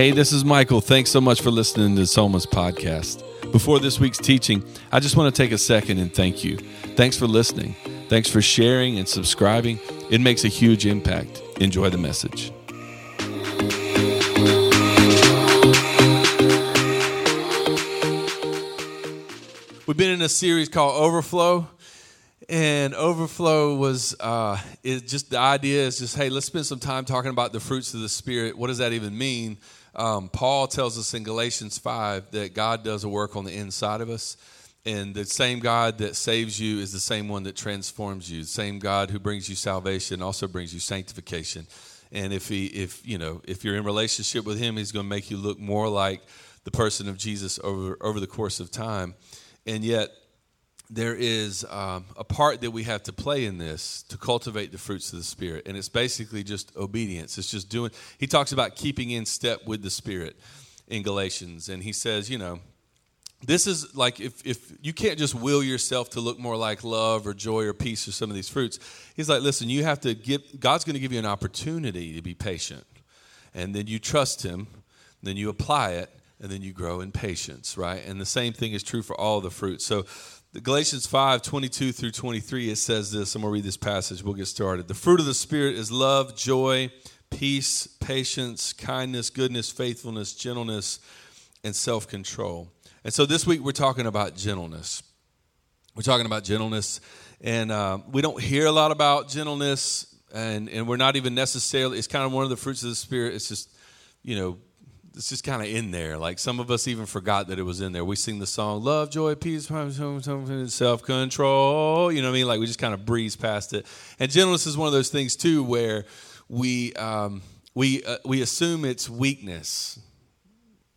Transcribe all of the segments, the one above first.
Hey, this is Michael. Thanks so much for listening to Somas podcast. Before this week's teaching, I just want to take a second and thank you. Thanks for listening. Thanks for sharing and subscribing. It makes a huge impact. Enjoy the message. We've been in a series called Overflow and overflow was uh, just the idea is just hey let's spend some time talking about the fruits of the spirit what does that even mean um, paul tells us in galatians 5 that god does a work on the inside of us and the same god that saves you is the same one that transforms you. The same god who brings you salvation also brings you sanctification. And if he if you know if you're in relationship with him he's going to make you look more like the person of jesus over over the course of time. And yet there is um, a part that we have to play in this to cultivate the fruits of the spirit. And it's basically just obedience. It's just doing he talks about keeping in step with the spirit in galatians. And he says you know this is like if, if you can't just will yourself to look more like love or joy or peace or some of these fruits he's like listen you have to give god's going to give you an opportunity to be patient. And then you trust him then you apply it and then you grow in patience right? And the same thing is true for all the fruits. So Galatians 5 22 through 23, it says this. I'm going to read this passage. We'll get started. The fruit of the Spirit is love, joy, peace, patience, kindness, goodness, faithfulness, gentleness, and self control. And so this week we're talking about gentleness. We're talking about gentleness, and uh, we don't hear a lot about gentleness, and, and we're not even necessarily, it's kind of one of the fruits of the Spirit. It's just, you know, it's just kind of in there. Like some of us even forgot that it was in there. We sing the song "Love, Joy, Peace, Self Control." You know what I mean? Like we just kind of breeze past it. And gentleness is one of those things too, where we um, we uh, we assume it's weakness.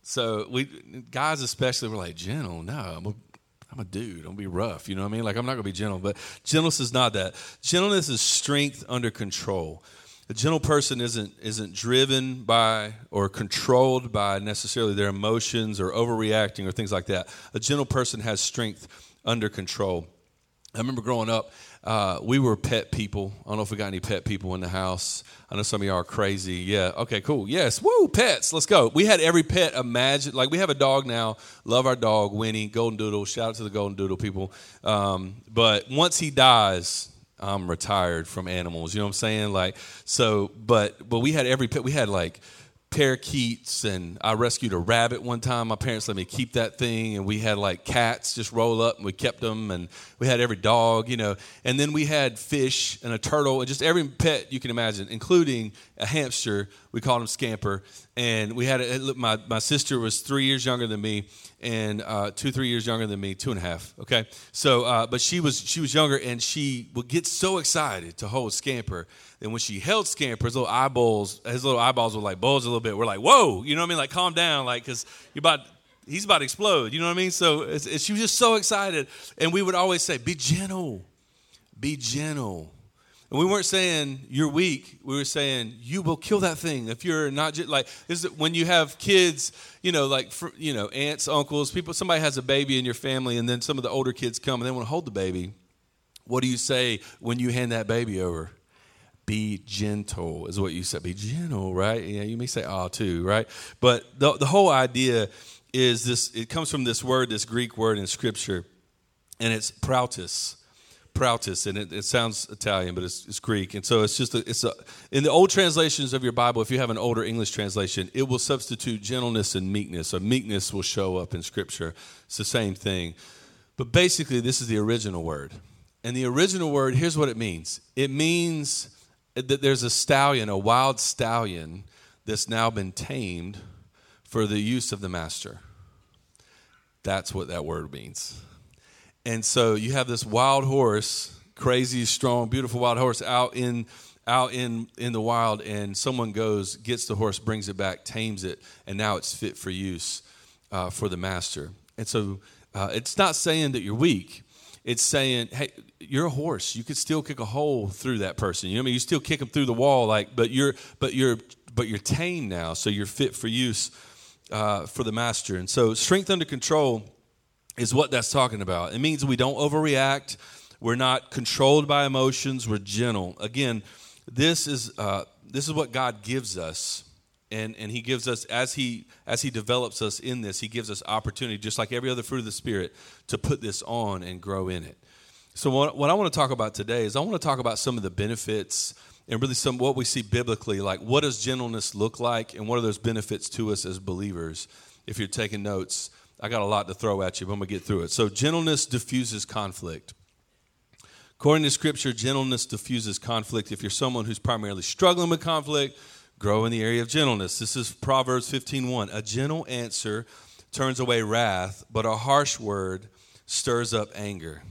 So we guys especially we're like gentle. No, I'm a, I'm a dude. Gonna be rough. You know what I mean? Like I'm not gonna be gentle. But gentleness is not that. Gentleness is strength under control. A gentle person isn't, isn't driven by or controlled by necessarily their emotions or overreacting or things like that. A gentle person has strength under control. I remember growing up, uh, we were pet people. I don't know if we got any pet people in the house. I know some of y'all are crazy. Yeah. Okay, cool. Yes. Woo, pets. Let's go. We had every pet imagine. Like we have a dog now. Love our dog, Winnie, Golden Doodle. Shout out to the Golden Doodle people. Um, but once he dies, I'm retired from animals. You know what I'm saying? Like so, but but we had every pet. We had like parakeets and I rescued a rabbit one time. My parents let me keep that thing and we had like cats just roll up and we kept them and we had every dog, you know. And then we had fish and a turtle and just every pet you can imagine, including a hamster. We called him Scamper. And we had a, my my sister was 3 years younger than me and uh, two, three years younger than me, two and a half. Okay, so uh, but she was she was younger, and she would get so excited to hold Scamper. And when she held Scamper, his little eyeballs, his little eyeballs were like bulge a little bit. We're like, whoa, you know what I mean? Like, calm down, like, because you're about he's about to explode. You know what I mean? So it's, it's, she was just so excited, and we would always say, "Be gentle, be gentle." And we weren't saying you're weak. We were saying you will kill that thing if you're not just like this. Is, when you have kids, you know, like for, you know, aunts, uncles, people. Somebody has a baby in your family, and then some of the older kids come and they want to hold the baby. What do you say when you hand that baby over? Be gentle is what you said. Be gentle, right? Yeah, you may say ah too, right? But the the whole idea is this. It comes from this word, this Greek word in Scripture, and it's prautos prautos, and it, it sounds Italian, but it's, it's, Greek. And so it's just a, it's a in the old translations of your Bible. If you have an older English translation, it will substitute gentleness and meekness. So meekness will show up in Scripture. It's the same thing, but basically, this is the original word. And the original word, here's what it means. It means that there's a stallion, a wild stallion, that's now been tamed for the use of the master. That's what that word means. And so you have this wild horse, crazy, strong, beautiful wild horse out in out in in the wild and someone goes gets the horse brings it back tames it and now it's fit for use uh, for the master. And so uh, it's not saying that you're weak. It's saying hey you're a horse. You could still kick a hole through that person. You know what I mean? You still kick them through the wall like but you're but you're but you're tame now so you're fit for use uh, for the master. And so strength under control is what that's talking about. It means we don't overreact. We're not controlled by emotions. We're gentle. Again, this is uh, this is what God gives us, and and he gives us as he as he develops us in this he gives us opportunity just like every other fruit of the spirit to put this on and grow in it so what, what i want to talk about today is i want to talk about some of the benefits and really some what we see biblically like what does gentleness look like and what are those benefits to us as believers if you're taking notes i got a lot to throw at you but i'm going to get through it. So gentleness diffuses conflict. According to scripture gentleness diffuses conflict. If you're someone who's primarily struggling with conflict grow in the area of gentleness. This is proverbs 15.1 a gentle answer turns away wrath but a harsh word stirs up anger.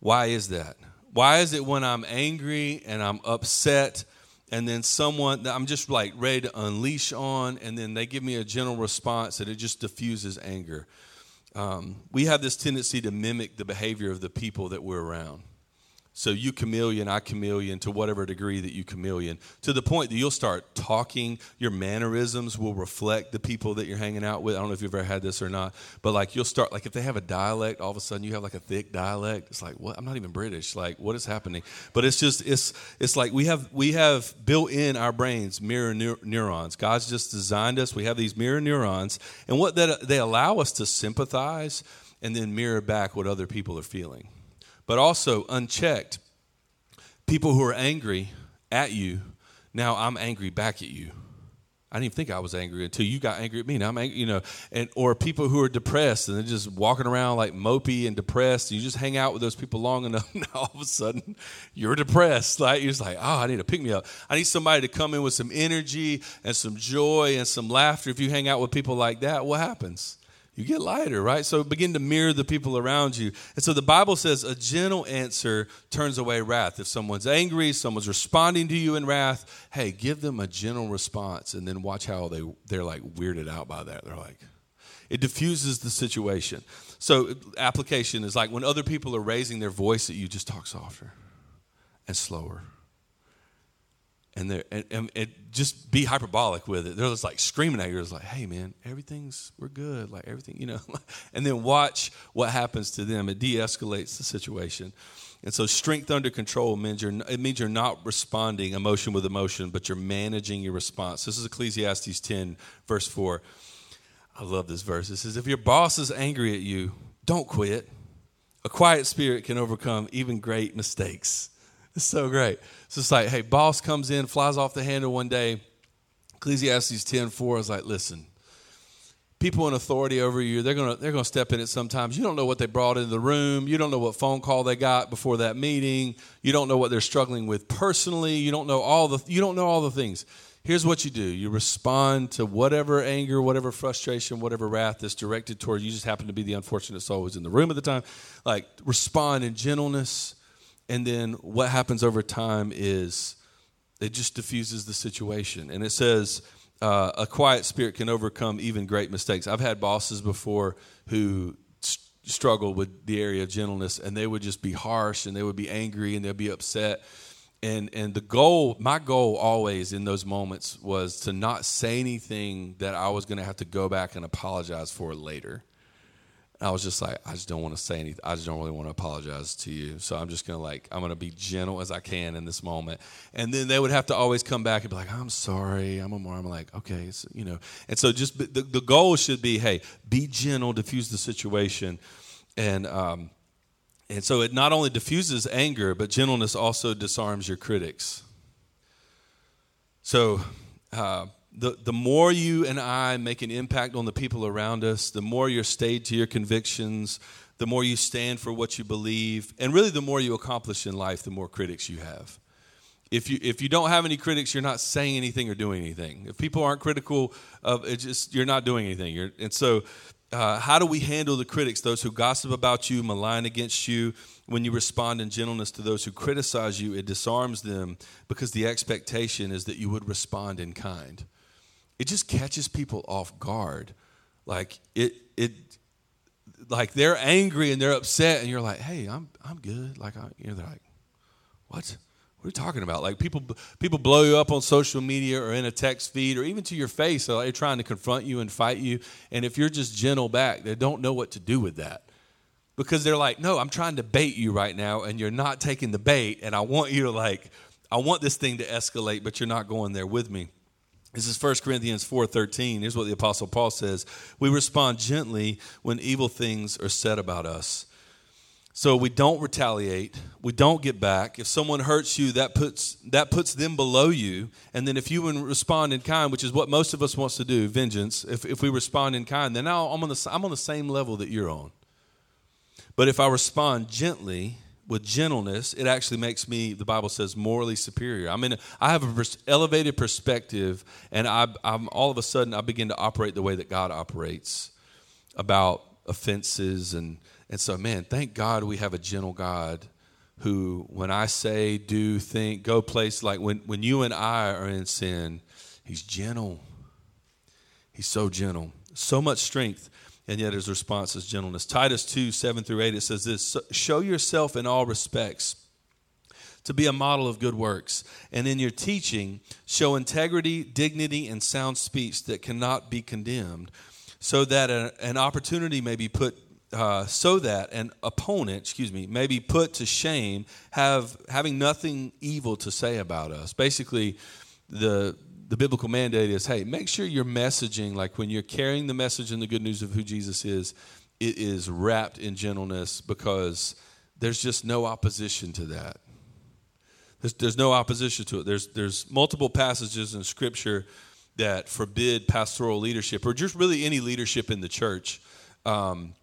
Why is that? Why is it when I'm angry and I'm upset and then someone that I'm just like ready to unleash on and then they give me a gentle response that it just diffuses anger? Um, we have this tendency to mimic the behavior of the people that we're around. So you chameleon, I chameleon to whatever degree that you chameleon, to the point that you'll start talking. Your mannerisms will reflect the people that you're hanging out with. I don't know if you've ever had this or not, but like you'll start, like if they have a dialect, all of a sudden you have like a thick dialect. It's like, what? I'm not even British. Like, what is happening? But it's just, it's, it's like we have, we have built in our brains mirror neur- neurons. God's just designed us. We have these mirror neurons, and what that they allow us to sympathize and then mirror back what other people are feeling but also unchecked, people who are angry at you, now I'm angry back at you. I didn't even think I was angry until you got angry at me. Now I'm angry, you know, and or people who are depressed and they're just walking around like mopey and depressed. And you just hang out with those people long enough, now all of a sudden you're depressed. Like you're just like, oh, I need to pick me up. I need somebody to come in with some energy and some joy and some laughter. If you hang out with people like that, what happens? You get lighter, right? So begin to mirror the people around you. And so the Bible says a gentle answer turns away wrath. If someone's angry, someone's responding to you in wrath, hey, give them a gentle response and then watch how they they're like weirded out by that. They're like it diffuses the situation. So application is like when other people are raising their voice at you, just talk softer and slower and they're and, and, and, just be hyperbolic with it. They're just like screaming at you. It's like, hey man, everything's we're good. Like everything, you know. and then watch what happens to them. It de-escalates the situation. And so strength under control means you're it means you're not responding emotion with emotion, but you're managing your response. This is Ecclesiastes 10, verse 4. I love this verse. It says, if your boss is angry at you, don't quit. A quiet spirit can overcome even great mistakes. It's so great. So it's like, hey, boss comes in, flies off the handle one day. Ecclesiastes 10 4 is like, listen, people in authority over you, they're gonna they're gonna step in it sometimes. You don't know what they brought into the room, you don't know what phone call they got before that meeting, you don't know what they're struggling with personally, you don't know all the you don't know all the things. Here's what you do. You respond to whatever anger, whatever frustration, whatever wrath that's directed toward you. just happen to be the unfortunate soul who's in the room at the time. Like respond in gentleness and then what happens over time is it just diffuses the situation. And it says, uh, a quiet spirit can overcome even great mistakes. I've had bosses before who st- struggle with the area of gentleness, and they would just be harsh and they would be angry and they'd be upset. And and the goal, my goal always in those moments was to not say anything that I was going to have to go back and apologize for later. I was just like, I just don't want to say anything. I just don't really want to apologize to you. So I'm just to like, I'm to be gentle as I can in this moment. And then they would have to always come back and be like, I'm sorry. I'm a more, I'm like, okay, so, you know. And so just the, the goal should be, hey, be gentle, diffuse the situation. And, um, and so it not only diffuses anger, but gentleness also disarms your critics. So, uh, the, the more you and I make an impact on the people around us, the more you're stayed to your convictions, the more you stand for what you believe, and really the more you accomplish in life, the more critics you have. If you if you don't have any critics, you're not saying anything or doing anything. If people aren't critical of it, just you're not doing anything. You're, and so, uh, how do we handle the critics? Those who gossip about you, malign against you. When you respond in gentleness to those who criticize you, it disarms them because the expectation is that you would respond in kind it just catches people off guard. Like it it like they're angry and they're upset and you're like, "Hey, I'm I'm good." Like I, you know, they're like, "What? What are you talking about?" Like people people blow you up on social media or in a text feed or even to your face. They're trying to confront you and fight you, and if you're just gentle back, they don't know what to do with that. Because they're like, "No, I'm trying to bait you right now and you're not taking the bait and I want you to like I want this thing to escalate, but you're not going there with me." This is 1 Corinthians 4:13. Here's what the apostle Paul says, "We respond gently when evil things are said about us." So we don't retaliate, we don't get back. If someone hurts you, that puts that puts them below you. And then if you respond in kind, which is what most of us wants to do, vengeance, if, if we respond in kind, then now I'm on the I'm on the same level that you're on. But if I respond gently, with gentleness, it actually makes me, the Bible says, morally superior. I mean, I have an elevated perspective, and I, I'm all of a sudden I begin to operate the way that God operates about offenses, and and so, man, thank God we have a gentle God who, when I say, do, think, go place, like when when you and I are in sin, He's gentle. He's so gentle, so much strength and yet his response is gentleness. Titus 2 7 through 8, it says this Show yourself in all respects to be a model of good works, and in your teaching, show integrity, dignity, and sound speech that cannot be condemned, so that a, an opportunity may be put. Uh, so that an opponent, excuse me, may be put to shame, have having nothing evil to say about us. Basically, the the biblical mandate is hey, make sure your messaging, like when you're carrying the message and the good news of who Jesus is, it is wrapped in gentleness because there's just no opposition to that. There's, there's no opposition to it. There's, there's multiple passages in Scripture that forbid pastoral leadership or just really any leadership in the church. Um,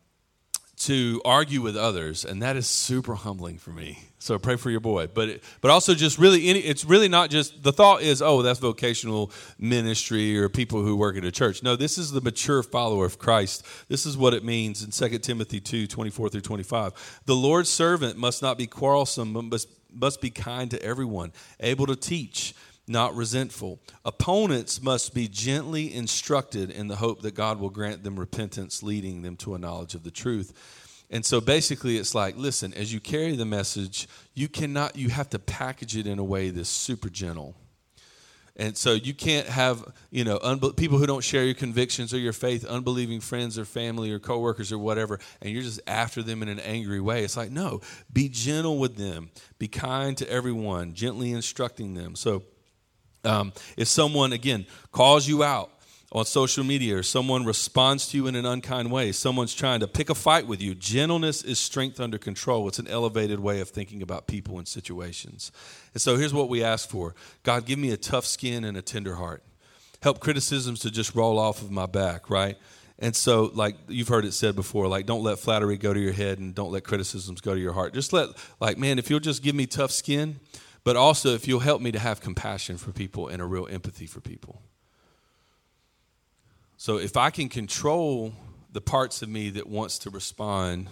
to argue with others, and that is super humbling for me. So pray for your boy, but but also just really any. It's really not just the thought is oh that's vocational ministry or people who work at a church. No, this is the mature follower of Christ. This is what it means in 2 Timothy 2, 24 through 25. The Lord's servant must not be quarrelsome, but must, must be kind to everyone, able to teach not resentful. Opponents must be gently instructed in the hope that God will grant them repentance, leading them to a knowledge of the truth. And so basically, it's like, listen, as you carry the message, you cannot, you have to package it in a way that's super gentle. And so you can't have, you know, unbe- people who don't share your convictions or your faith, unbelieving friends or family or coworkers or whatever, and you're just after them in an angry way. It's like, no, be gentle with them. Be kind to everyone, gently instructing them. So um, if someone, again, calls you out on social media or someone responds to you in an unkind way, someone's trying to pick a fight with you, gentleness is strength under control. It's an elevated way of thinking about people and situations. And so here's what we ask for God, give me a tough skin and a tender heart. Help criticisms to just roll off of my back, right? And so, like you've heard it said before, like don't let flattery go to your head and don't let criticisms go to your heart. Just let, like, man, if you'll just give me tough skin, but also if you'll help me to have compassion for people and a real empathy for people. So if I can control the parts of me that wants to respond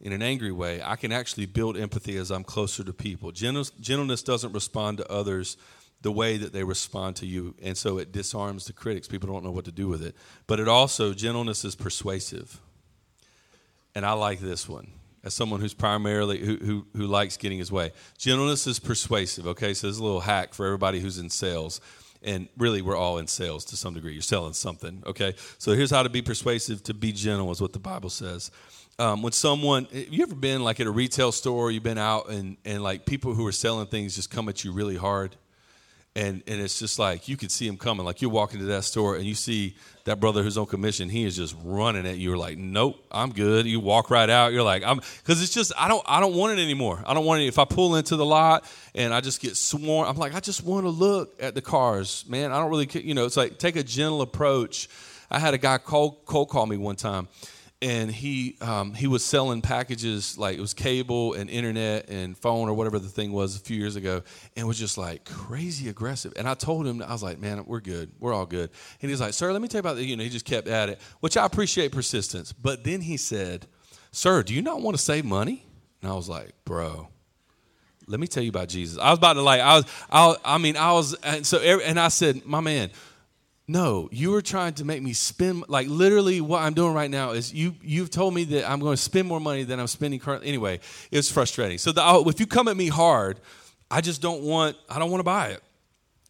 in an angry way, I can actually build empathy as I'm closer to people. Gentleness doesn't respond to others the way that they respond to you, and so it disarms the critics. People don't know what to do with it. But it also, gentleness is persuasive. And I like this one as someone who's primarily who, who, who likes getting his way. Gentleness is persuasive. Okay, so there's a little hack for everybody who's in sales, and really we're all in sales to some degree. You're selling something. Okay, so here's how to be persuasive. To be gentle is what the Bible says. Um, when someone, you ever been like at a retail store? You've been out and and like people who are selling things just come at you really hard and and it's just like you could see him coming. Like you're walking to that store and you see that brother who's on commission. He is just running at you. You're like, nope, I'm good. You walk right out. You're like, I'm because it's just I don't I don't want it anymore. I don't want it. If I pull into the lot and I just get sworn, I'm like, I just want to look at the cars, man. I don't really, you know. It's like take a gentle approach. I had a guy cold cold call me one time and he um, he was selling packages like it was cable and internet and phone or whatever the thing was a few years ago, and was just like crazy aggressive. And I told him I was like, "Man, we're good, we're all good." And he's like, "Sir, let me tell you about the." You know, he just kept at it, which I appreciate persistence. But then he said, "Sir, do you not want to save money?" And I was like, "Bro." Let me tell you about Jesus. I was about to like I was I, I mean I was and so and I said, "My man, no, you were trying to make me spend like literally what I'm doing right now is you you've told me that I'm going to spend more money than I'm spending currently. Anyway, it's frustrating. So the, if you come at me hard, I just don't want I don't want to buy it.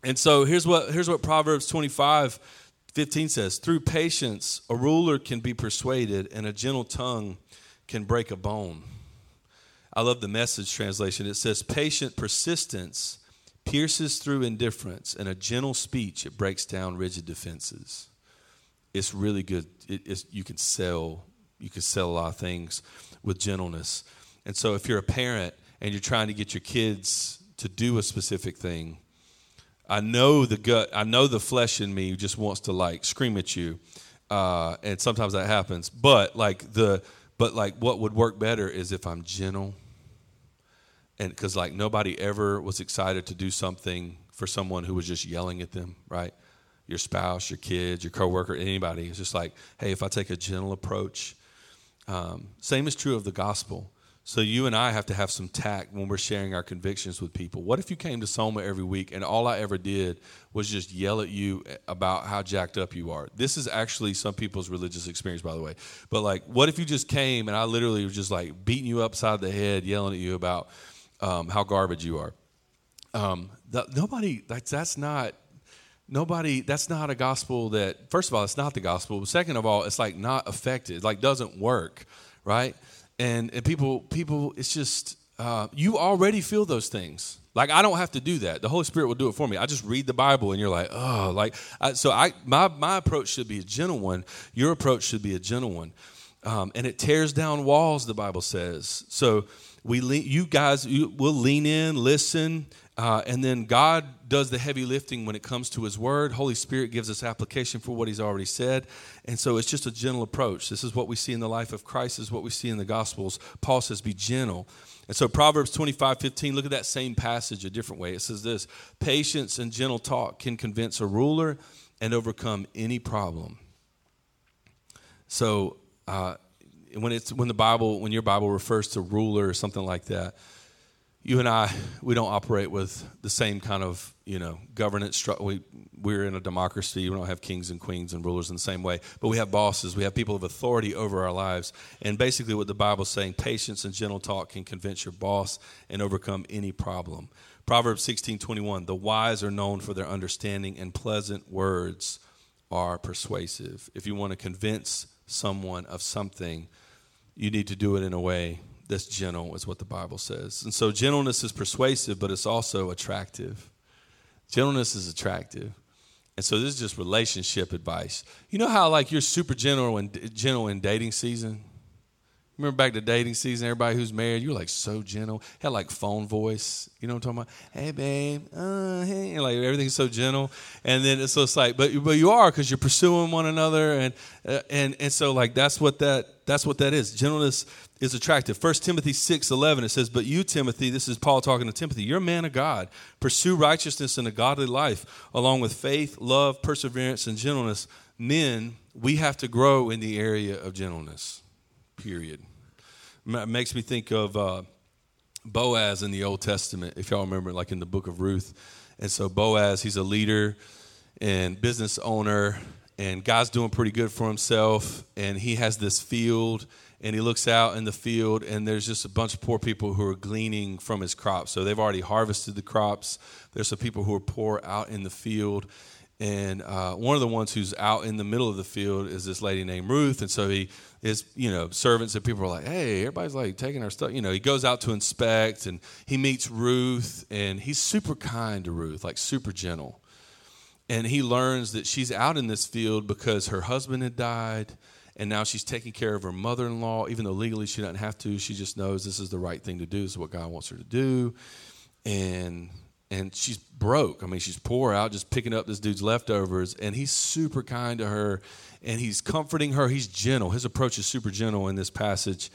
And so here's what here's what Proverbs 25 15 says, through patience a ruler can be persuaded and a gentle tongue can break a bone. I love the message translation. It says patient persistence pierces through indifference, and a gentle speech, it breaks down rigid defenses. It's really good. It, it's, you can sell, you can sell a lot of things with gentleness. And so if you're a parent and you're trying to get your kids to do a specific thing, I know the gut, I know the flesh in me just wants to like scream at you. Uh, and sometimes that happens. But like the, but like what would work better is if I'm gentle and because like nobody ever was excited to do something for someone who was just yelling at them, right? Your spouse, your kids, your coworker, anybody. It's just like, hey, if I take a gentle approach, um, same is true of the gospel. So you and I have to have some tact when we're sharing our convictions with people. What if you came to Soma every week and all I ever did was just yell at you about how jacked up you are? This is actually some people's religious experience, by the way. But like, what if you just came and I literally was just like beating you upside the head, yelling at you about um, how garbage you are? Um, the, nobody, that's, that's not nobody that's not a gospel that first of all it's not the gospel. Second of all it's like not effective. Like doesn't work right? And, and people people it's just uh, you already feel those things. Like i don't have to do that. The holy spirit will do it for me. I just read the bible and you're like oh like I, so i my, my approach should be a gentle one. Your approach should be a gentle one. Um, and it tears down walls the bible says. So we you guys you, will lean in listen uh, and then God does the heavy lifting when it comes to His Word. Holy Spirit gives us application for what He's already said. And so it's just a gentle approach. This is what we see in the life of Christ, this is what we see in the Gospels. Paul says, Be gentle. And so Proverbs 25 15, look at that same passage a different way. It says this Patience and gentle talk can convince a ruler and overcome any problem. So, uh, when it's when the Bible, when your Bible refers to ruler or something like that, you and I, we don't operate with the same kind of, you know, governance. We, we're in a democracy. We don't have kings and queens and rulers in the same way, but we have bosses. We have people of authority over our lives. And basically, what the Bible's saying, patience and gentle talk can convince your boss and overcome any problem. Proverbs sixteen twenty one: the wise are known for their understanding, and pleasant words are persuasive. If you want to convince someone of something, you need to do it in a way that's gentle, is what the Bible says. And so gentleness is persuasive, but it's also attractive. Gentleness is attractive. And so this is just relationship advice. You know how like you're super gentle when gentle in dating season? Remember back to dating season, everybody who's married, you were like so gentle. Had like phone voice. You know what I'm talking about? Hey babe, uh, hey, like everything's so gentle. And then it's just like, but but you are because you're pursuing one another, and uh, and and so like that's what that that's what that is. Gentleness is attractive. 1 Timothy 6 11, it says, But you, Timothy, this is Paul talking to Timothy, you're a man of God. Pursue righteousness and a godly life, along with faith, love, perseverance, and gentleness. Men, we have to grow in the area of gentleness, period. Makes me think of uh, Boaz in the Old Testament, if y'all remember, like in the book of Ruth. And so Boaz, he's a leader and business owner, and God's doing pretty good for himself. And he has this field and he looks out in the field and there's just a bunch of poor people who are gleaning from his crops so they've already harvested the crops there's some people who are poor out in the field and uh, one of the ones who's out in the middle of the field is this lady named ruth. And so he is you know servants and people are like hey everybody's like taking our stuff. You know he goes out to inspect and he meets ruth and he's super kind to ruth like super gentle. And he learns that she's out in this field because her husband had died and now she's taking care of her mother-in-law. Even though legally she doesn't have to she just knows this is the right thing to do. This is what god wants her to do. And and she's broke. I mean she's poor out just picking up this dude's leftovers and he's super kind to her and he's comforting her. He's gentle. His approach is super gentle in this passage.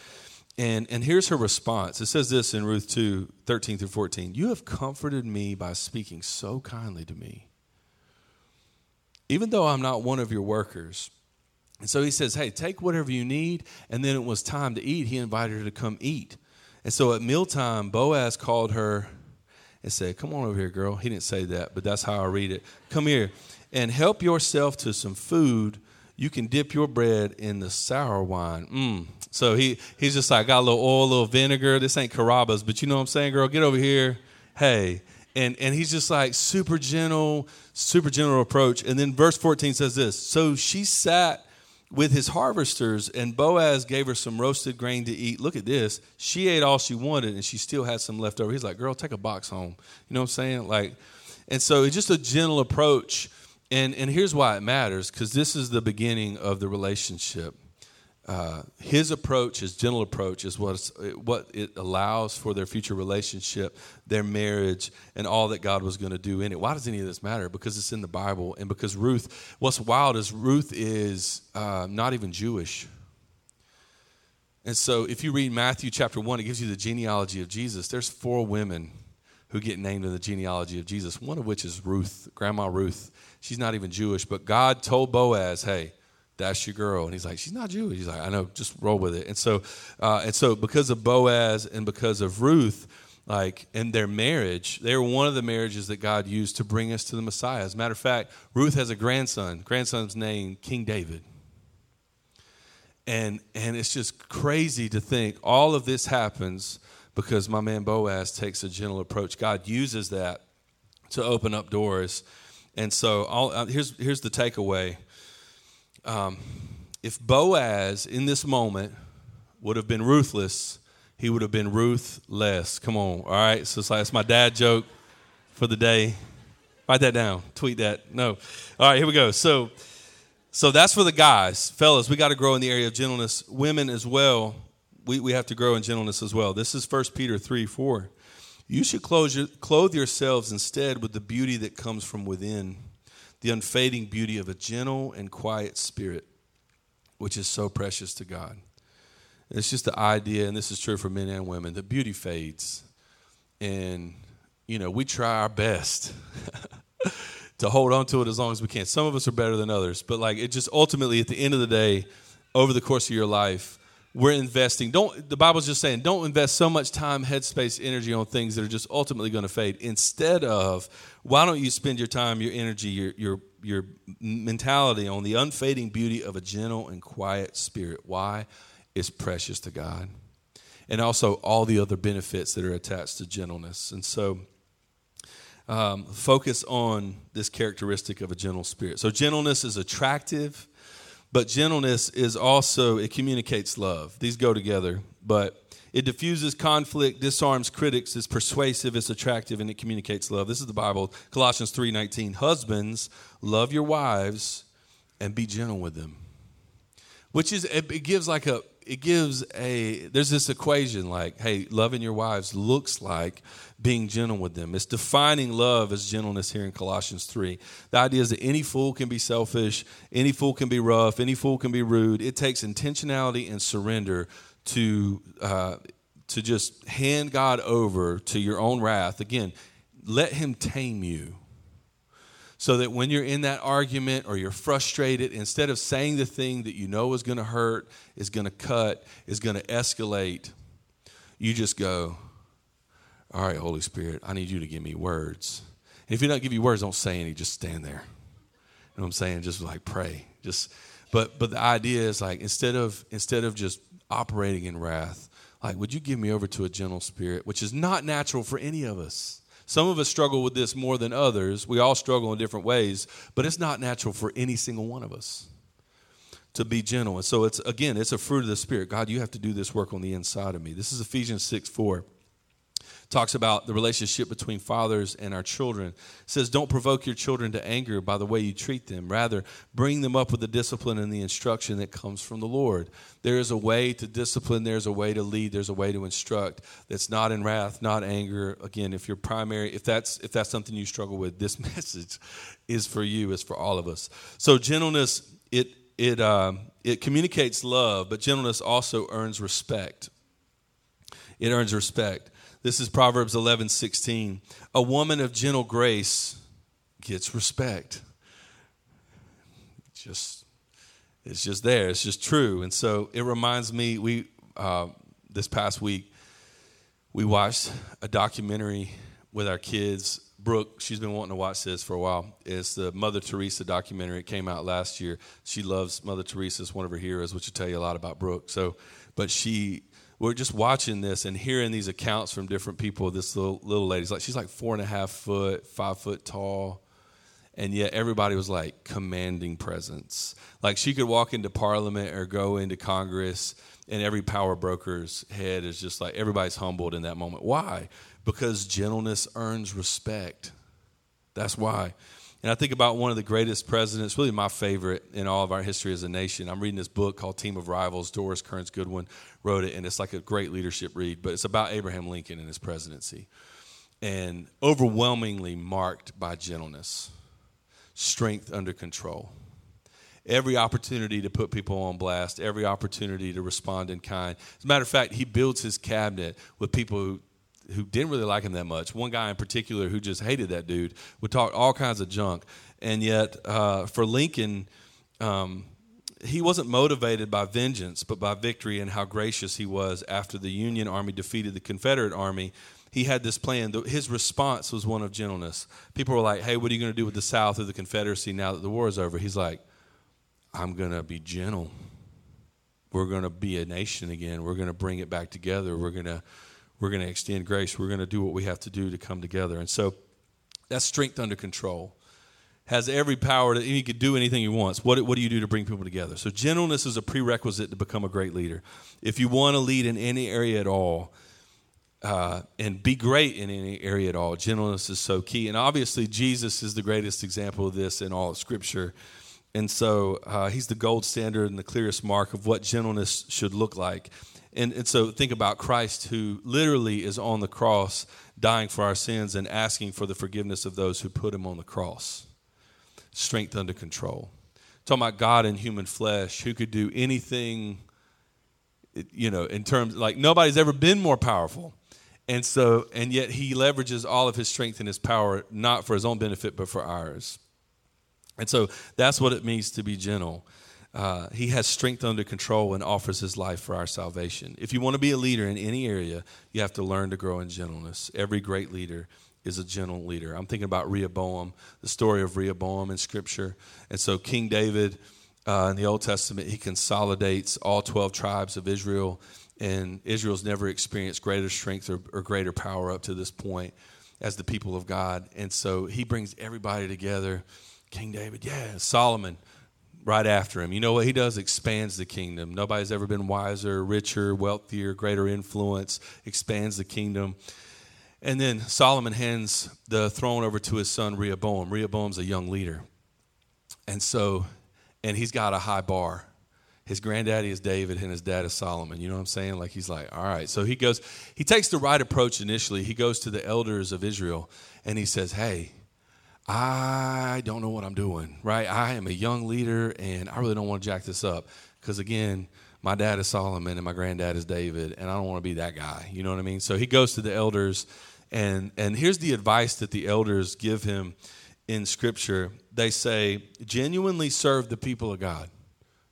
And and here's her response. It says this in ruth 2 13 through 14 you have comforted me by speaking so kindly to me. Even though i'm not one of your workers. And so he says, Hey, take whatever you need. And then it was time to eat. He invited her to come eat. And so at mealtime, Boaz called her and said, Come on over here, girl. He didn't say that, but that's how I read it. Come here and help yourself to some food. You can dip your bread in the sour wine. Mm. So he, he's just like, got a little oil, a little vinegar. This ain't Carrabba's, but you know what I'm saying, girl? Get over here. Hey. And, and he's just like super gentle, super gentle approach. And then verse 14 says this So she sat with his harvesters, and Boaz gave her some roasted grain to eat. Look at this. She ate all she wanted, and she still had some left over. He's like, Girl, take a box home. You know what I'm saying? Like, And so it's just a gentle approach. And, and here's why it matters because this is the beginning of the relationship. Uh, his approach, his gentle approach, is what, what it allows for their future relationship, their marriage, and all that God was going to do in it. Why does any of this matter? Because it's in the Bible, and because Ruth. What's wild is Ruth is uh, not even Jewish. And so, if you read Matthew chapter one, it gives you the genealogy of Jesus. There's four women who get named in the genealogy of Jesus. One of which is Ruth, Grandma Ruth. She's not even Jewish, but God told Boaz, "Hey." That's your girl. And he's like, she's not Jewish. He's like, I know, just roll with it. And so, uh, and so because of Boaz and because of Ruth, like in their marriage, they were one of the marriages that God used to bring us to the Messiah. As a matter of fact, Ruth has a grandson. Grandson's named King David. And and it's just crazy to think all of this happens because my man Boaz takes a gentle approach. God uses that to open up doors. And so all, uh, here's here's the takeaway um, if Boaz in this moment would have been ruthless, he would have been ruthless. Come on, all right? So it's like, my dad joke for the day. Write that down. Tweet that. No. All right, here we go. So, so that's for the guys. Fellas, we got to grow in the area of gentleness. Women as well, we, we have to grow in gentleness as well. This is 1 Peter 3 4. You should clothe yourselves instead with the beauty that comes from within the unfading beauty of a gentle and quiet spirit, which is so precious to God. It's just the idea, and this is true for men and women, that beauty fades. And, you know, we try our best to hold on to it as long as we can. Some of us are better than others, but like it just ultimately, at the end of the day, over the course of your life, we're investing. Don't the Bible's just saying, don't invest so much time, headspace, energy on things that are just ultimately going to fade. Instead of, why don't you spend your time, your energy, your your your mentality on the unfading beauty of a gentle and quiet spirit? Why? It's precious to God. And also all the other benefits that are attached to gentleness. And so um, focus on this characteristic of a gentle spirit. So gentleness is attractive but gentleness is also, it communicates love. These go together, but it diffuses conflict, disarms critics, is persuasive, it's attractive, and it communicates love. This is the Bible, Colossians 3:19. Husbands, love your wives and be gentle with them. Which is it gives like a it gives a there's this equation like hey loving your wives looks like being gentle with them it's defining love as gentleness here in colossians 3 the idea is that any fool can be selfish any fool can be rough any fool can be rude it takes intentionality and surrender to uh, to just hand god over to your own wrath again let him tame you so that when you're in that argument or you're frustrated, instead of saying the thing that you know is going to hurt, is going to cut, is going to escalate, you just go, All right, Holy Spirit, I need you to give me words. And if you don't give you words, don't say any, just stand there. You know what I'm saying? Just like pray. Just but but the idea is like instead of instead of just operating in wrath, like would you give me over to a gentle spirit, which is not natural for any of us. Some of us struggle with this more than others. We all struggle in different ways, but it's not natural for any single one of us to be gentle. And so it's again, it's a fruit of the spirit. God, you have to do this work on the inside of me. This is Ephesians 6 4 talks about the relationship between fathers and our children. It says, Don't provoke your children to anger by the way you treat them. Rather, bring them up with the discipline and the instruction that comes from the Lord. There is a way to discipline, there's a way to lead, there's a way to instruct that's not in wrath, not anger. Again, if you're primary, if that's if that's something you struggle with, this message is for you, is for all of us. So gentleness, it it um, it communicates love, but gentleness also earns respect. It earns respect. This is Proverbs 11 16. A woman of gentle grace gets respect. Just, it's just there. It's just true. And so it reminds me, we, uh, this past week, we watched a documentary with our kids. Brooke, she's been wanting to watch this for a while. It's the Mother Teresa documentary. It came out last year. She loves Mother Teresa. It's one of her heroes, which will tell you a lot about Brooke. So, but she we're just watching this and hearing these accounts from different people. This little little lady's like she's like four and a half foot, five foot tall, and yet everybody was like commanding presence. Like she could walk into Parliament or go into Congress, and every power broker's head is just like everybody's humbled in that moment. Why? Because gentleness earns respect. That's why. And I think about one of the greatest presidents, really my favorite in all of our history as a nation. I'm reading this book called Team of Rivals. Doris Kearns Goodwin wrote it, and it's like a great leadership read, but it's about Abraham Lincoln and his presidency. And overwhelmingly marked by gentleness, strength under control. Every opportunity to put people on blast, every opportunity to respond in kind. As a matter of fact, he builds his cabinet with people who who didn't really like him that much. One guy in particular who just hated that dude would talk all kinds of junk. And yet, uh, for Lincoln, um, he wasn't motivated by vengeance, but by victory and how gracious he was after the Union Army defeated the Confederate Army. He had this plan. His response was one of gentleness. People were like, Hey, what are you going to do with the South or the Confederacy now that the war is over? He's like, I'm going to be gentle. We're going to be a nation again. We're going to bring it back together. We're going to we're going to extend grace. We're going to do what we have to do to come together. And so that's strength under control. Has every power that he could do anything he wants. What, what do you do to bring people together? So, gentleness is a prerequisite to become a great leader. If you want to lead in any area at all, uh, and be great in any area at all. Gentleness is so key. And obviously, Jesus is the greatest example of this in all of Scripture. And so uh, he's the gold standard and the clearest mark of what gentleness should look like. And, and so think about Christ, who literally is on the cross, dying for our sins and asking for the forgiveness of those who put him on the cross. Strength under control. Talking about God in human flesh, who could do anything, you know, in terms like nobody's ever been more powerful. And so, and yet he leverages all of his strength and his power, not for his own benefit, but for ours. And so that's what it means to be gentle. Uh, he has strength under control and offers his life for our salvation. If you want to be a leader in any area, you have to learn to grow in gentleness. Every great leader is a gentle leader. I'm thinking about Rehoboam, the story of Rehoboam in Scripture. And so, King David uh, in the Old Testament, he consolidates all 12 tribes of Israel. And Israel's never experienced greater strength or, or greater power up to this point as the people of God. And so, he brings everybody together. King David, yeah, Solomon right after him. You know what he does? Expands the kingdom. Nobody's ever been wiser, richer, wealthier, greater influence, expands the kingdom. And then Solomon hands the throne over to his son Rehoboam. Rehoboam's a young leader. And so, and he's got a high bar. His granddaddy is David and his dad is Solomon. You know what I'm saying? Like he's like, all right. So he goes, he takes the right approach initially. He goes to the elders of Israel and he says, hey, I don't know what I'm doing, right? I am a young leader and I really don't want to jack this up because, again, my dad is Solomon and my granddad is David, and I don't want to be that guy. You know what I mean? So he goes to the elders, and, and here's the advice that the elders give him in Scripture. They say, genuinely serve the people of God.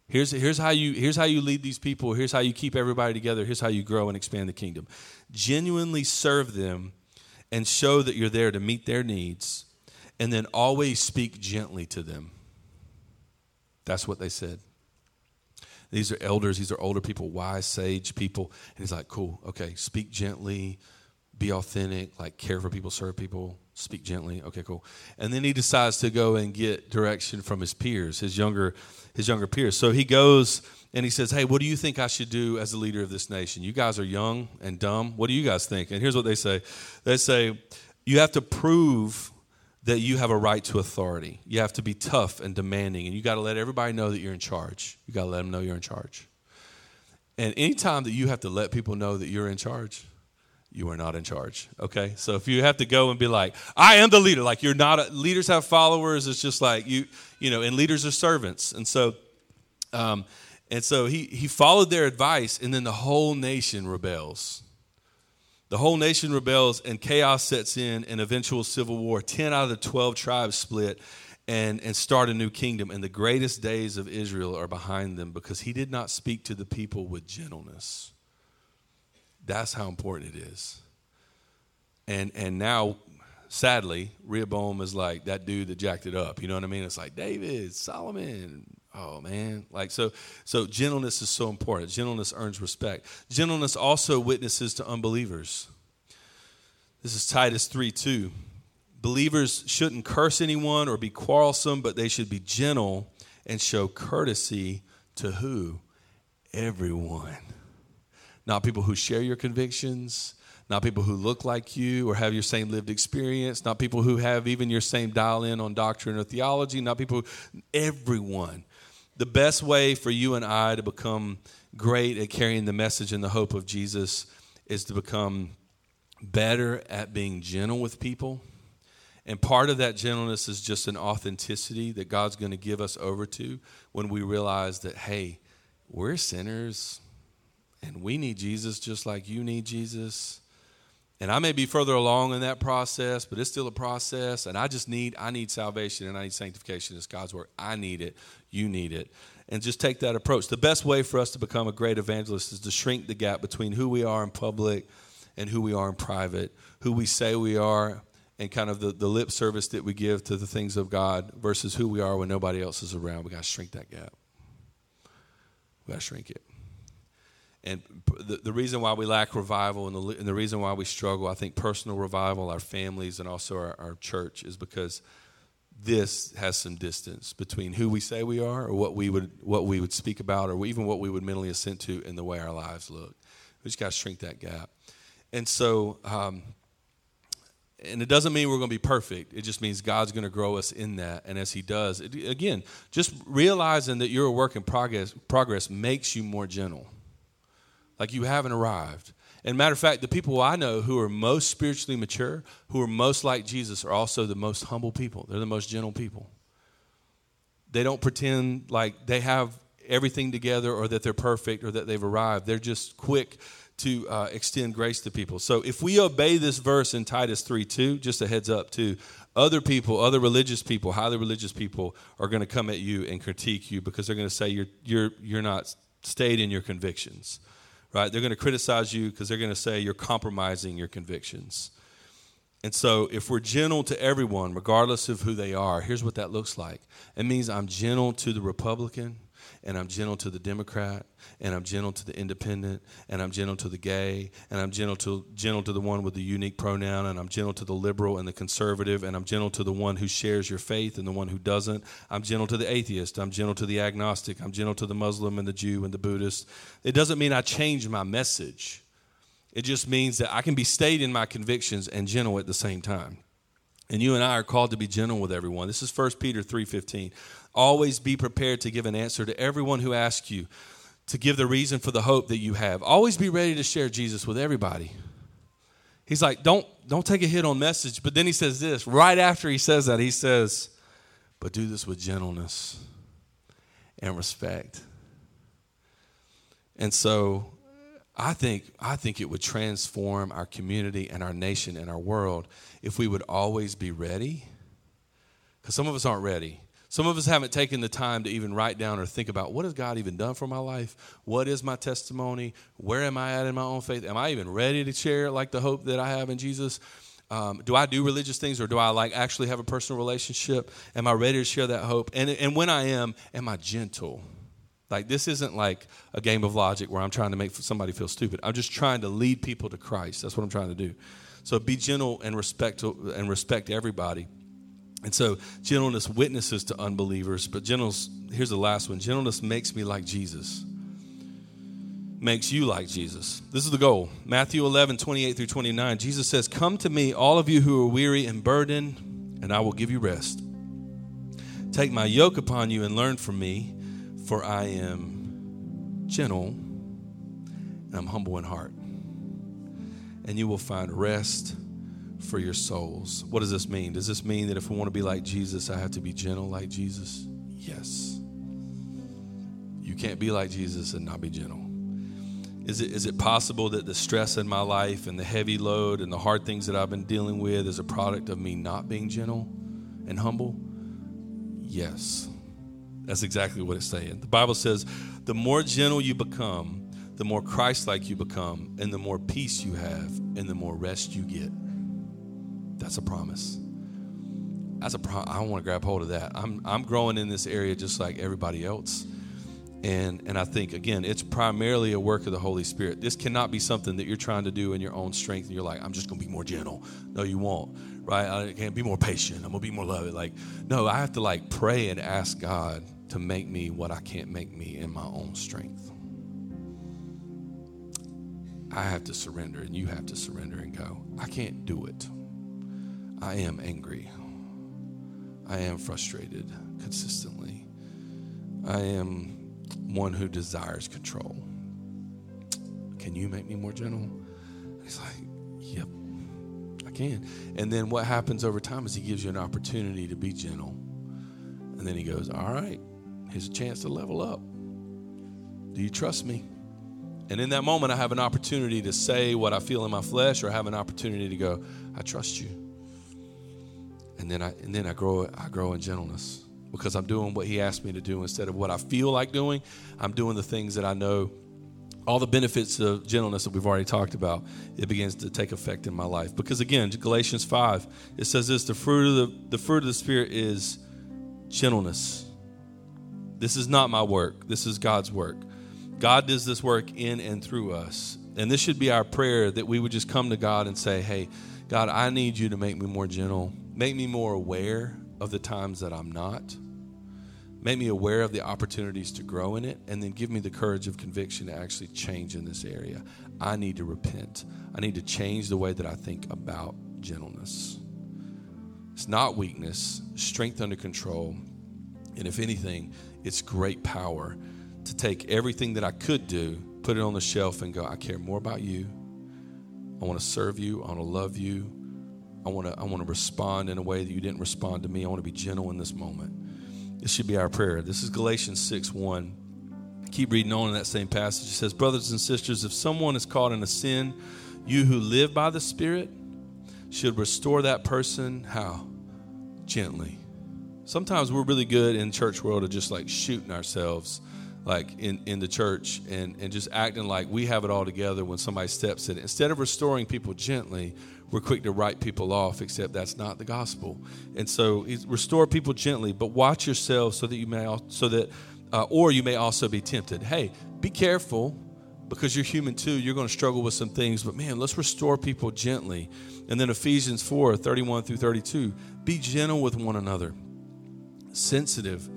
Here's, here's, how you, here's how you lead these people. Here's how you keep everybody together. Here's how you grow and expand the kingdom. Genuinely serve them and show that you're there to meet their needs and then always speak gently to them. That's what they said. These are elders, these are older people, wise, sage people. And he's like, cool, okay, speak gently, be authentic, like care for people, serve people, speak gently. Okay, cool. And then he decides to go and get direction from his peers, his younger, his younger peers. So he goes and he says, Hey, what do you think I should do as a leader of this nation? You guys are young and dumb. What do you guys think? And here's what they say they say, You have to prove that you have a right to authority. You have to be tough and demanding, and you got to let everybody know that you're in charge. You got to let them know you're in charge. And anytime that you have to let people know that you're in charge, you are not in charge. Okay? So if you have to go and be like, I am the leader, like you're not, a, leaders have followers. It's just like you, you know, and leaders are servants. And so, um, and so he, he followed their advice, and then the whole nation rebels. The whole nation rebels and chaos sets in, an eventual civil war. 10 out of the 12 tribes split and, and start a new kingdom. And the greatest days of Israel are behind them because he did not speak to the people with gentleness. That's how important it is. And, and now, sadly, Rehoboam is like that dude that jacked it up. You know what I mean? It's like David, Solomon, oh man. Like so so gentleness is so important. Gentleness earns respect. Gentleness also witnesses to unbelievers. This is titus 3 2 believers shouldn't curse anyone or be quarrelsome but they should be gentle and show courtesy to who? Everyone. Not people who share your convictions not people who look like you or have your same lived experience, not people who have even your same dial in on doctrine or theology, not people, everyone. The best way for you and I to become great at carrying the message and the hope of Jesus is to become better at being gentle with people. And part of that gentleness is just an authenticity that God's going to give us over to when we realize that, hey, we're sinners and we need Jesus just like you need Jesus. And I may be further along in that process, but it's still a process. And I just need, I need salvation and I need sanctification. It's God's work. I need it. You need it. And just take that approach. The best way for us to become a great evangelist is to shrink the gap between who we are in public and who we are in private, who we say we are, and kind of the, the lip service that we give to the things of God versus who we are when nobody else is around. We got to shrink that gap. We got to shrink it. And the, the reason why we lack revival and the, and the reason why we struggle, I think personal revival, our families, and also our, our church, is because this has some distance between who we say we are or what we would, what we would speak about or even what we would mentally assent to in the way our lives look. We just got to shrink that gap. And so, um, and it doesn't mean we're going to be perfect. It just means God's going to grow us in that. And as He does, it, again, just realizing that you're a work in progress, progress makes you more gentle. Like you haven't arrived. And matter of fact, the people I know who are most spiritually mature, who are most like Jesus, are also the most humble people. They're the most gentle people. They don't pretend like they have everything together or that they're perfect or that they've arrived. They're just quick to uh, extend grace to people. So if we obey this verse in Titus 3 2, just a heads up too, other people, other religious people, highly religious people are going to come at you and critique you because they're going to say you're, you're, you're not stayed in your convictions, right? They're going to criticize you because they're going to say you're compromising your convictions. And so, if we're gentle to everyone, regardless of who they are, here's what that looks like. It means I'm gentle to the Republican, and I'm gentle to the Democrat, and I'm gentle to the independent, and I'm gentle to the gay, and I'm gentle to gentle to the one with the unique pronoun, and I'm gentle to the liberal and the conservative, and I'm gentle to the one who shares your faith and the one who doesn't. I'm gentle to the atheist, I'm gentle to the agnostic, I'm gentle to the Muslim and the Jew and the Buddhist. It doesn't mean I change my message. It just means that I can be stayed in my convictions and gentle at the same time. And you and I are called to be gentle with everyone. This is 1 Peter 3:15. Always be prepared to give an answer to everyone who asks you, to give the reason for the hope that you have. Always be ready to share Jesus with everybody. He's like, don't, don't take a hit on message. But then he says this right after he says that, he says, but do this with gentleness and respect. And so I think, I think it would transform our community and our nation and our world if we would always be ready. Because some of us aren't ready. Some of us haven't taken the time to even write down or think about what has God even done for my life? What is my testimony? Where am I at in my own faith? Am I even ready to share like the hope that I have in Jesus? Um, do I do religious things or do I like actually have a personal relationship? Am I ready to share that hope? And, and when I am, am I gentle? Like this isn't like a game of logic where I'm trying to make somebody feel stupid. I'm just trying to lead people to Christ. That's what I'm trying to do. So be gentle and respect and respect everybody. And so gentleness witnesses to unbelievers, but gentleness, here's the last one gentleness makes me like Jesus. Makes you like Jesus. This is the goal. Matthew 11, 28 through 29. Jesus says, Come to me, all of you who are weary and burdened, and I will give you rest. Take my yoke upon you and learn from me, for I am gentle and I'm humble in heart. And you will find rest for your souls. What does this mean? Does this mean that if we want to be like Jesus, I have to be gentle like Jesus? Yes. You can't be like Jesus and not be gentle. Is it, is it possible that the stress in my life and the heavy load and the hard things that I've been dealing with is a product of me not being gentle and humble? Yes. That's exactly what it's saying. The Bible says the more gentle you become, the more Christ like you become, and the more peace you have, and the more rest you get. That's a promise. That's a pro- I want to grab hold of that. I'm I'm growing in this area just like everybody else. And and I think again, it's primarily a work of the Holy Spirit. This cannot be something that you're trying to do in your own strength and you're like, I'm just going to be more gentle. No, you won't. Right? I can't be more patient. I'm going to be more loving. Like, no, I have to like pray and ask God to make me what I can't make me in my own strength. I have to surrender and you have to surrender and go, I can't do it. I am angry. I am frustrated consistently. I am one who desires control. Can you make me more gentle? He's like, Yep, I can. And then what happens over time is he gives you an opportunity to be gentle. And then he goes, All right, here's a chance to level up. Do you trust me? And in that moment, I have an opportunity to say what I feel in my flesh, or I have an opportunity to go, I trust you. And then I and then I grow I grow in gentleness because I'm doing what he asked me to do instead of what I feel like doing. I'm doing the things that I know all the benefits of gentleness that we've already talked about, it begins to take effect in my life. Because again, Galatians 5, it says this the fruit of the, the fruit of the Spirit is gentleness. This is not my work, this is God's work. God does this work in and through us. And this should be our prayer that we would just come to God and say, Hey, God, I need you to make me more gentle, make me more aware of the times that I'm not Make me aware of the opportunities to grow in it, and then give me the courage of conviction to actually change in this area. I need to repent. I need to change the way that I think about gentleness. It's not weakness, strength under control. And if anything, it's great power to take everything that I could do, put it on the shelf, and go, I care more about you. I want to serve you. I want to love you. I want to, I want to respond in a way that you didn't respond to me. I want to be gentle in this moment. This should be our prayer. This is Galatians 6 1. Keep reading on in that same passage. It says, Brothers and sisters, if someone is caught in a sin, you who live by the Spirit should restore that person how? Gently. Sometimes we're really good in church world of just like shooting ourselves like in, in the church and, and just acting like we have it all together when somebody steps in. Instead of restoring people gently, we're quick to write people off, except that's not the gospel. And so restore people gently, but watch yourself so that you may, so that, uh, or you may also be tempted. Hey, be careful because you're human too. You're going to struggle with some things, but man, let's restore people gently. And then Ephesians 4 31 through 32 be gentle with one another, sensitive.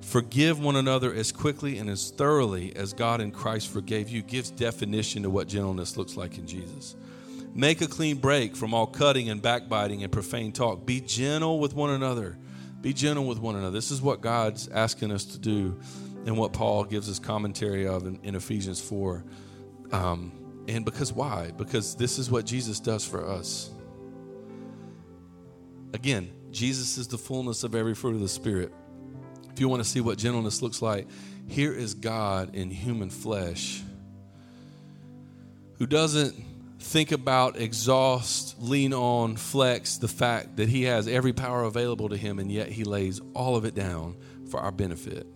Forgive one another as quickly and as thoroughly as God in Christ forgave you. Gives definition to what gentleness looks like in Jesus. Make a clean break from all cutting and backbiting and profane talk. Be gentle with one another. Be gentle with one another. This is what God's asking us to do and what Paul gives us commentary of in, in Ephesians 4. Um, and because why? Because this is what Jesus does for us. Again, Jesus is the fullness of every fruit of the Spirit. If you want to see what gentleness looks like, here is God in human flesh who doesn't think about, exhaust, lean on, flex the fact that He has every power available to Him, and yet He lays all of it down for our benefit.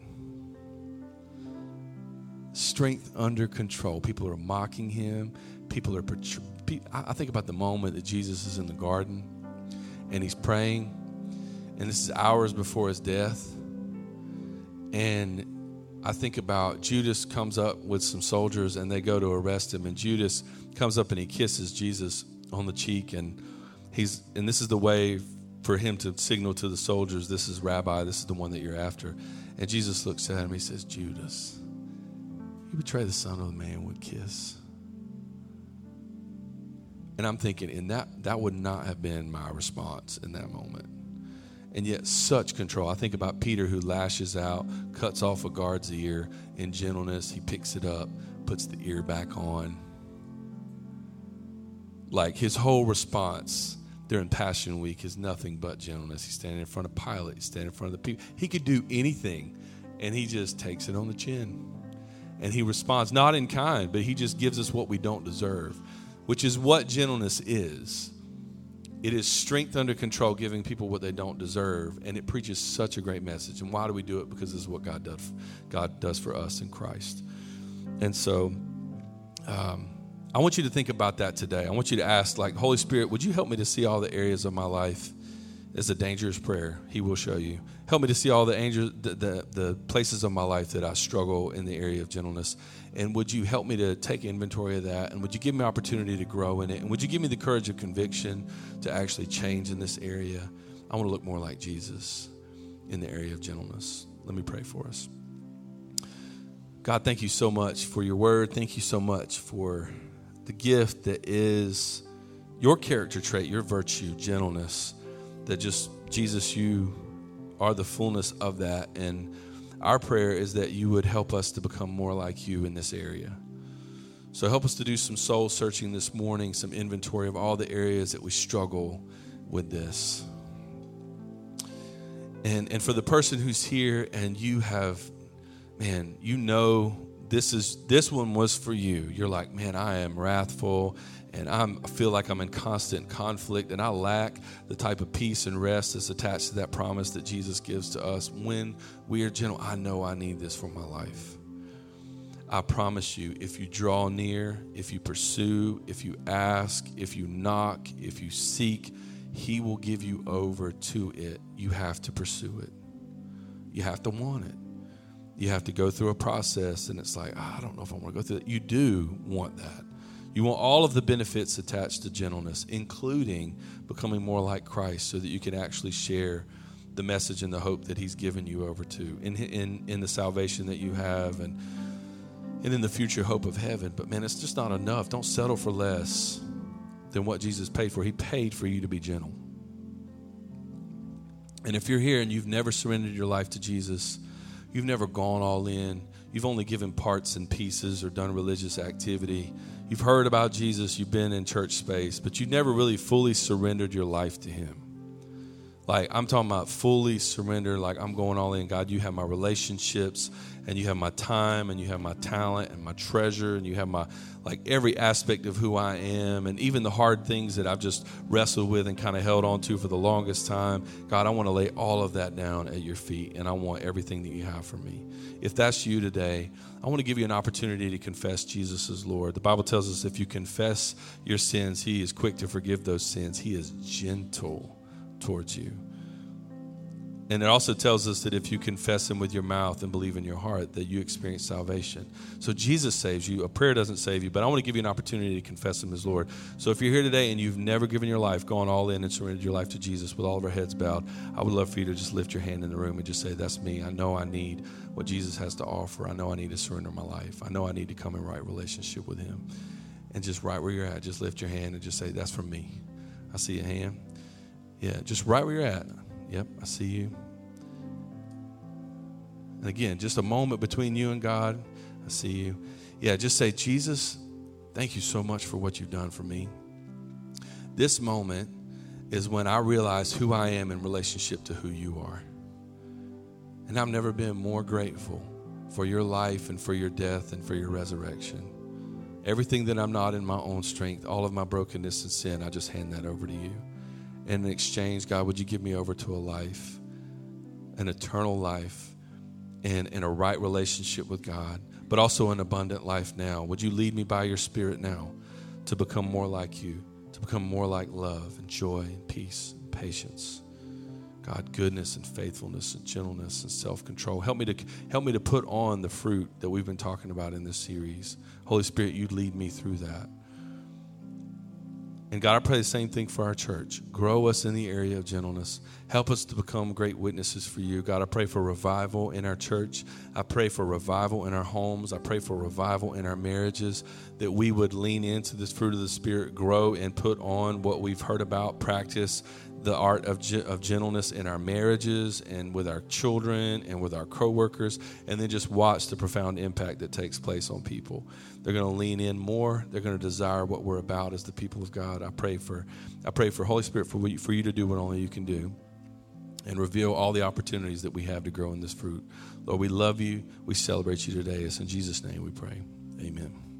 Strength under control. People are mocking Him. People are. I think about the moment that Jesus is in the garden and He's praying, and this is hours before His death. And I think about Judas comes up with some soldiers and they go to arrest him, and Judas comes up and he kisses Jesus on the cheek, and he's and this is the way for him to signal to the soldiers, "This is Rabbi. This is the one that you're after." And Jesus looks at him. He says, "Judas, you betray the Son of the Man with kiss." And I'm thinking, and that that would not have been my response in that moment and yet such control. I think about Peter who lashes out, cuts off a guard's ear in gentleness. He picks it up, puts the ear back on. Like his whole response during Passion Week is nothing but gentleness. He's standing in front of Pilate, he's standing in front of the people. He could do anything, and he just takes it on the chin. And he responds, not in kind, but he just gives us what we don't deserve, which is what gentleness is. It is strength under control, giving people what they don't deserve, and it preaches such a great message. And why do we do it? Because this is what God does. God does for us in Christ. And so, um, I want you to think about that today. I want you to ask, like, Holy Spirit, would you help me to see all the areas of my life as a dangerous prayer? He will show you. Help me to see all the, angels, the, the, the places of my life that I struggle in the area of gentleness. And would you help me to take inventory of that? And would you give me opportunity to grow in it? And would you give me the courage of conviction to actually change in this area? I want to look more like Jesus in the area of gentleness. Let me pray for us. God, thank you so much for your word. Thank you so much for the gift that is your character trait, your virtue, gentleness, that just, Jesus, you are the fullness of that. And our prayer is that you would help us to become more like you in this area. So help us to do some soul searching this morning, some inventory of all the areas that we struggle with this. And and for the person who's here and you have man, you know this is this one was for you. You're like, "Man, I am wrathful and I'm, I feel like I'm in constant conflict and I lack the type of peace and rest that's attached to that promise that Jesus gives to us when we are gentle. I know I need this for my life. I promise you, if you draw near, if you pursue, if you ask, if you knock, if you seek, He will give you over to it. You have to pursue it, you have to want it. You have to go through a process, and it's like, oh, I don't know if I want to go through that. You do want that. You want all of the benefits attached to gentleness, including becoming more like Christ, so that you can actually share the message and the hope that He's given you over to in, in, in the salvation that you have and and in the future hope of heaven. But man, it's just not enough. Don't settle for less than what Jesus paid for. He paid for you to be gentle. And if you're here and you've never surrendered your life to Jesus, you've never gone all in, you've only given parts and pieces or done religious activity, you've heard about Jesus, you've been in church space, but you've never really fully surrendered your life to Him. Like, I'm talking about fully surrender, like, I'm going all in. God, you have my relationships, and you have my time, and you have my talent, and my treasure, and you have my, like, every aspect of who I am, and even the hard things that I've just wrestled with and kind of held on to for the longest time. God, I want to lay all of that down at your feet, and I want everything that you have for me. If that's you today, I want to give you an opportunity to confess Jesus as Lord. The Bible tells us if you confess your sins, He is quick to forgive those sins, He is gentle towards you. And it also tells us that if you confess him with your mouth and believe in your heart, that you experience salvation. So Jesus saves you. A prayer doesn't save you, but I want to give you an opportunity to confess him as Lord. So if you're here today and you've never given your life, gone all in and surrendered your life to Jesus with all of our heads bowed, I would love for you to just lift your hand in the room and just say, That's me. I know I need what Jesus has to offer. I know I need to surrender my life. I know I need to come in right relationship with him. And just right where you're at, just lift your hand and just say, That's for me. I see a hand. Yeah, just right where you're at. Yep, I see you. And again, just a moment between you and God. I see you. Yeah, just say, Jesus, thank you so much for what you've done for me. This moment is when I realize who I am in relationship to who you are. And I've never been more grateful for your life and for your death and for your resurrection. Everything that I'm not in my own strength, all of my brokenness and sin, I just hand that over to you. And in exchange, God, would you give me over to a life, an eternal life, and in a right relationship with God, but also an abundant life now? Would you lead me by your Spirit now to become more like you, to become more like love and joy and peace and patience? God, goodness and faithfulness and gentleness and self-control. Help me to help me to put on the fruit that we've been talking about in this series. Holy Spirit, you lead me through that. And God, I pray the same thing for our church. Grow us in the area of gentleness. Help us to become great witnesses for you. God, I pray for revival in our church. I pray for revival in our homes. I pray for revival in our marriages, that we would lean into this fruit of the Spirit, grow and put on what we've heard about, practice the art of, of gentleness in our marriages and with our children and with our coworkers, and then just watch the profound impact that takes place on people. They're going to lean in more. They're going to desire what we're about as the people of God. I pray for, I pray for Holy Spirit for you, for you to do what only you can do, and reveal all the opportunities that we have to grow in this fruit. Lord, we love you. We celebrate you today. It's in Jesus' name we pray. Amen.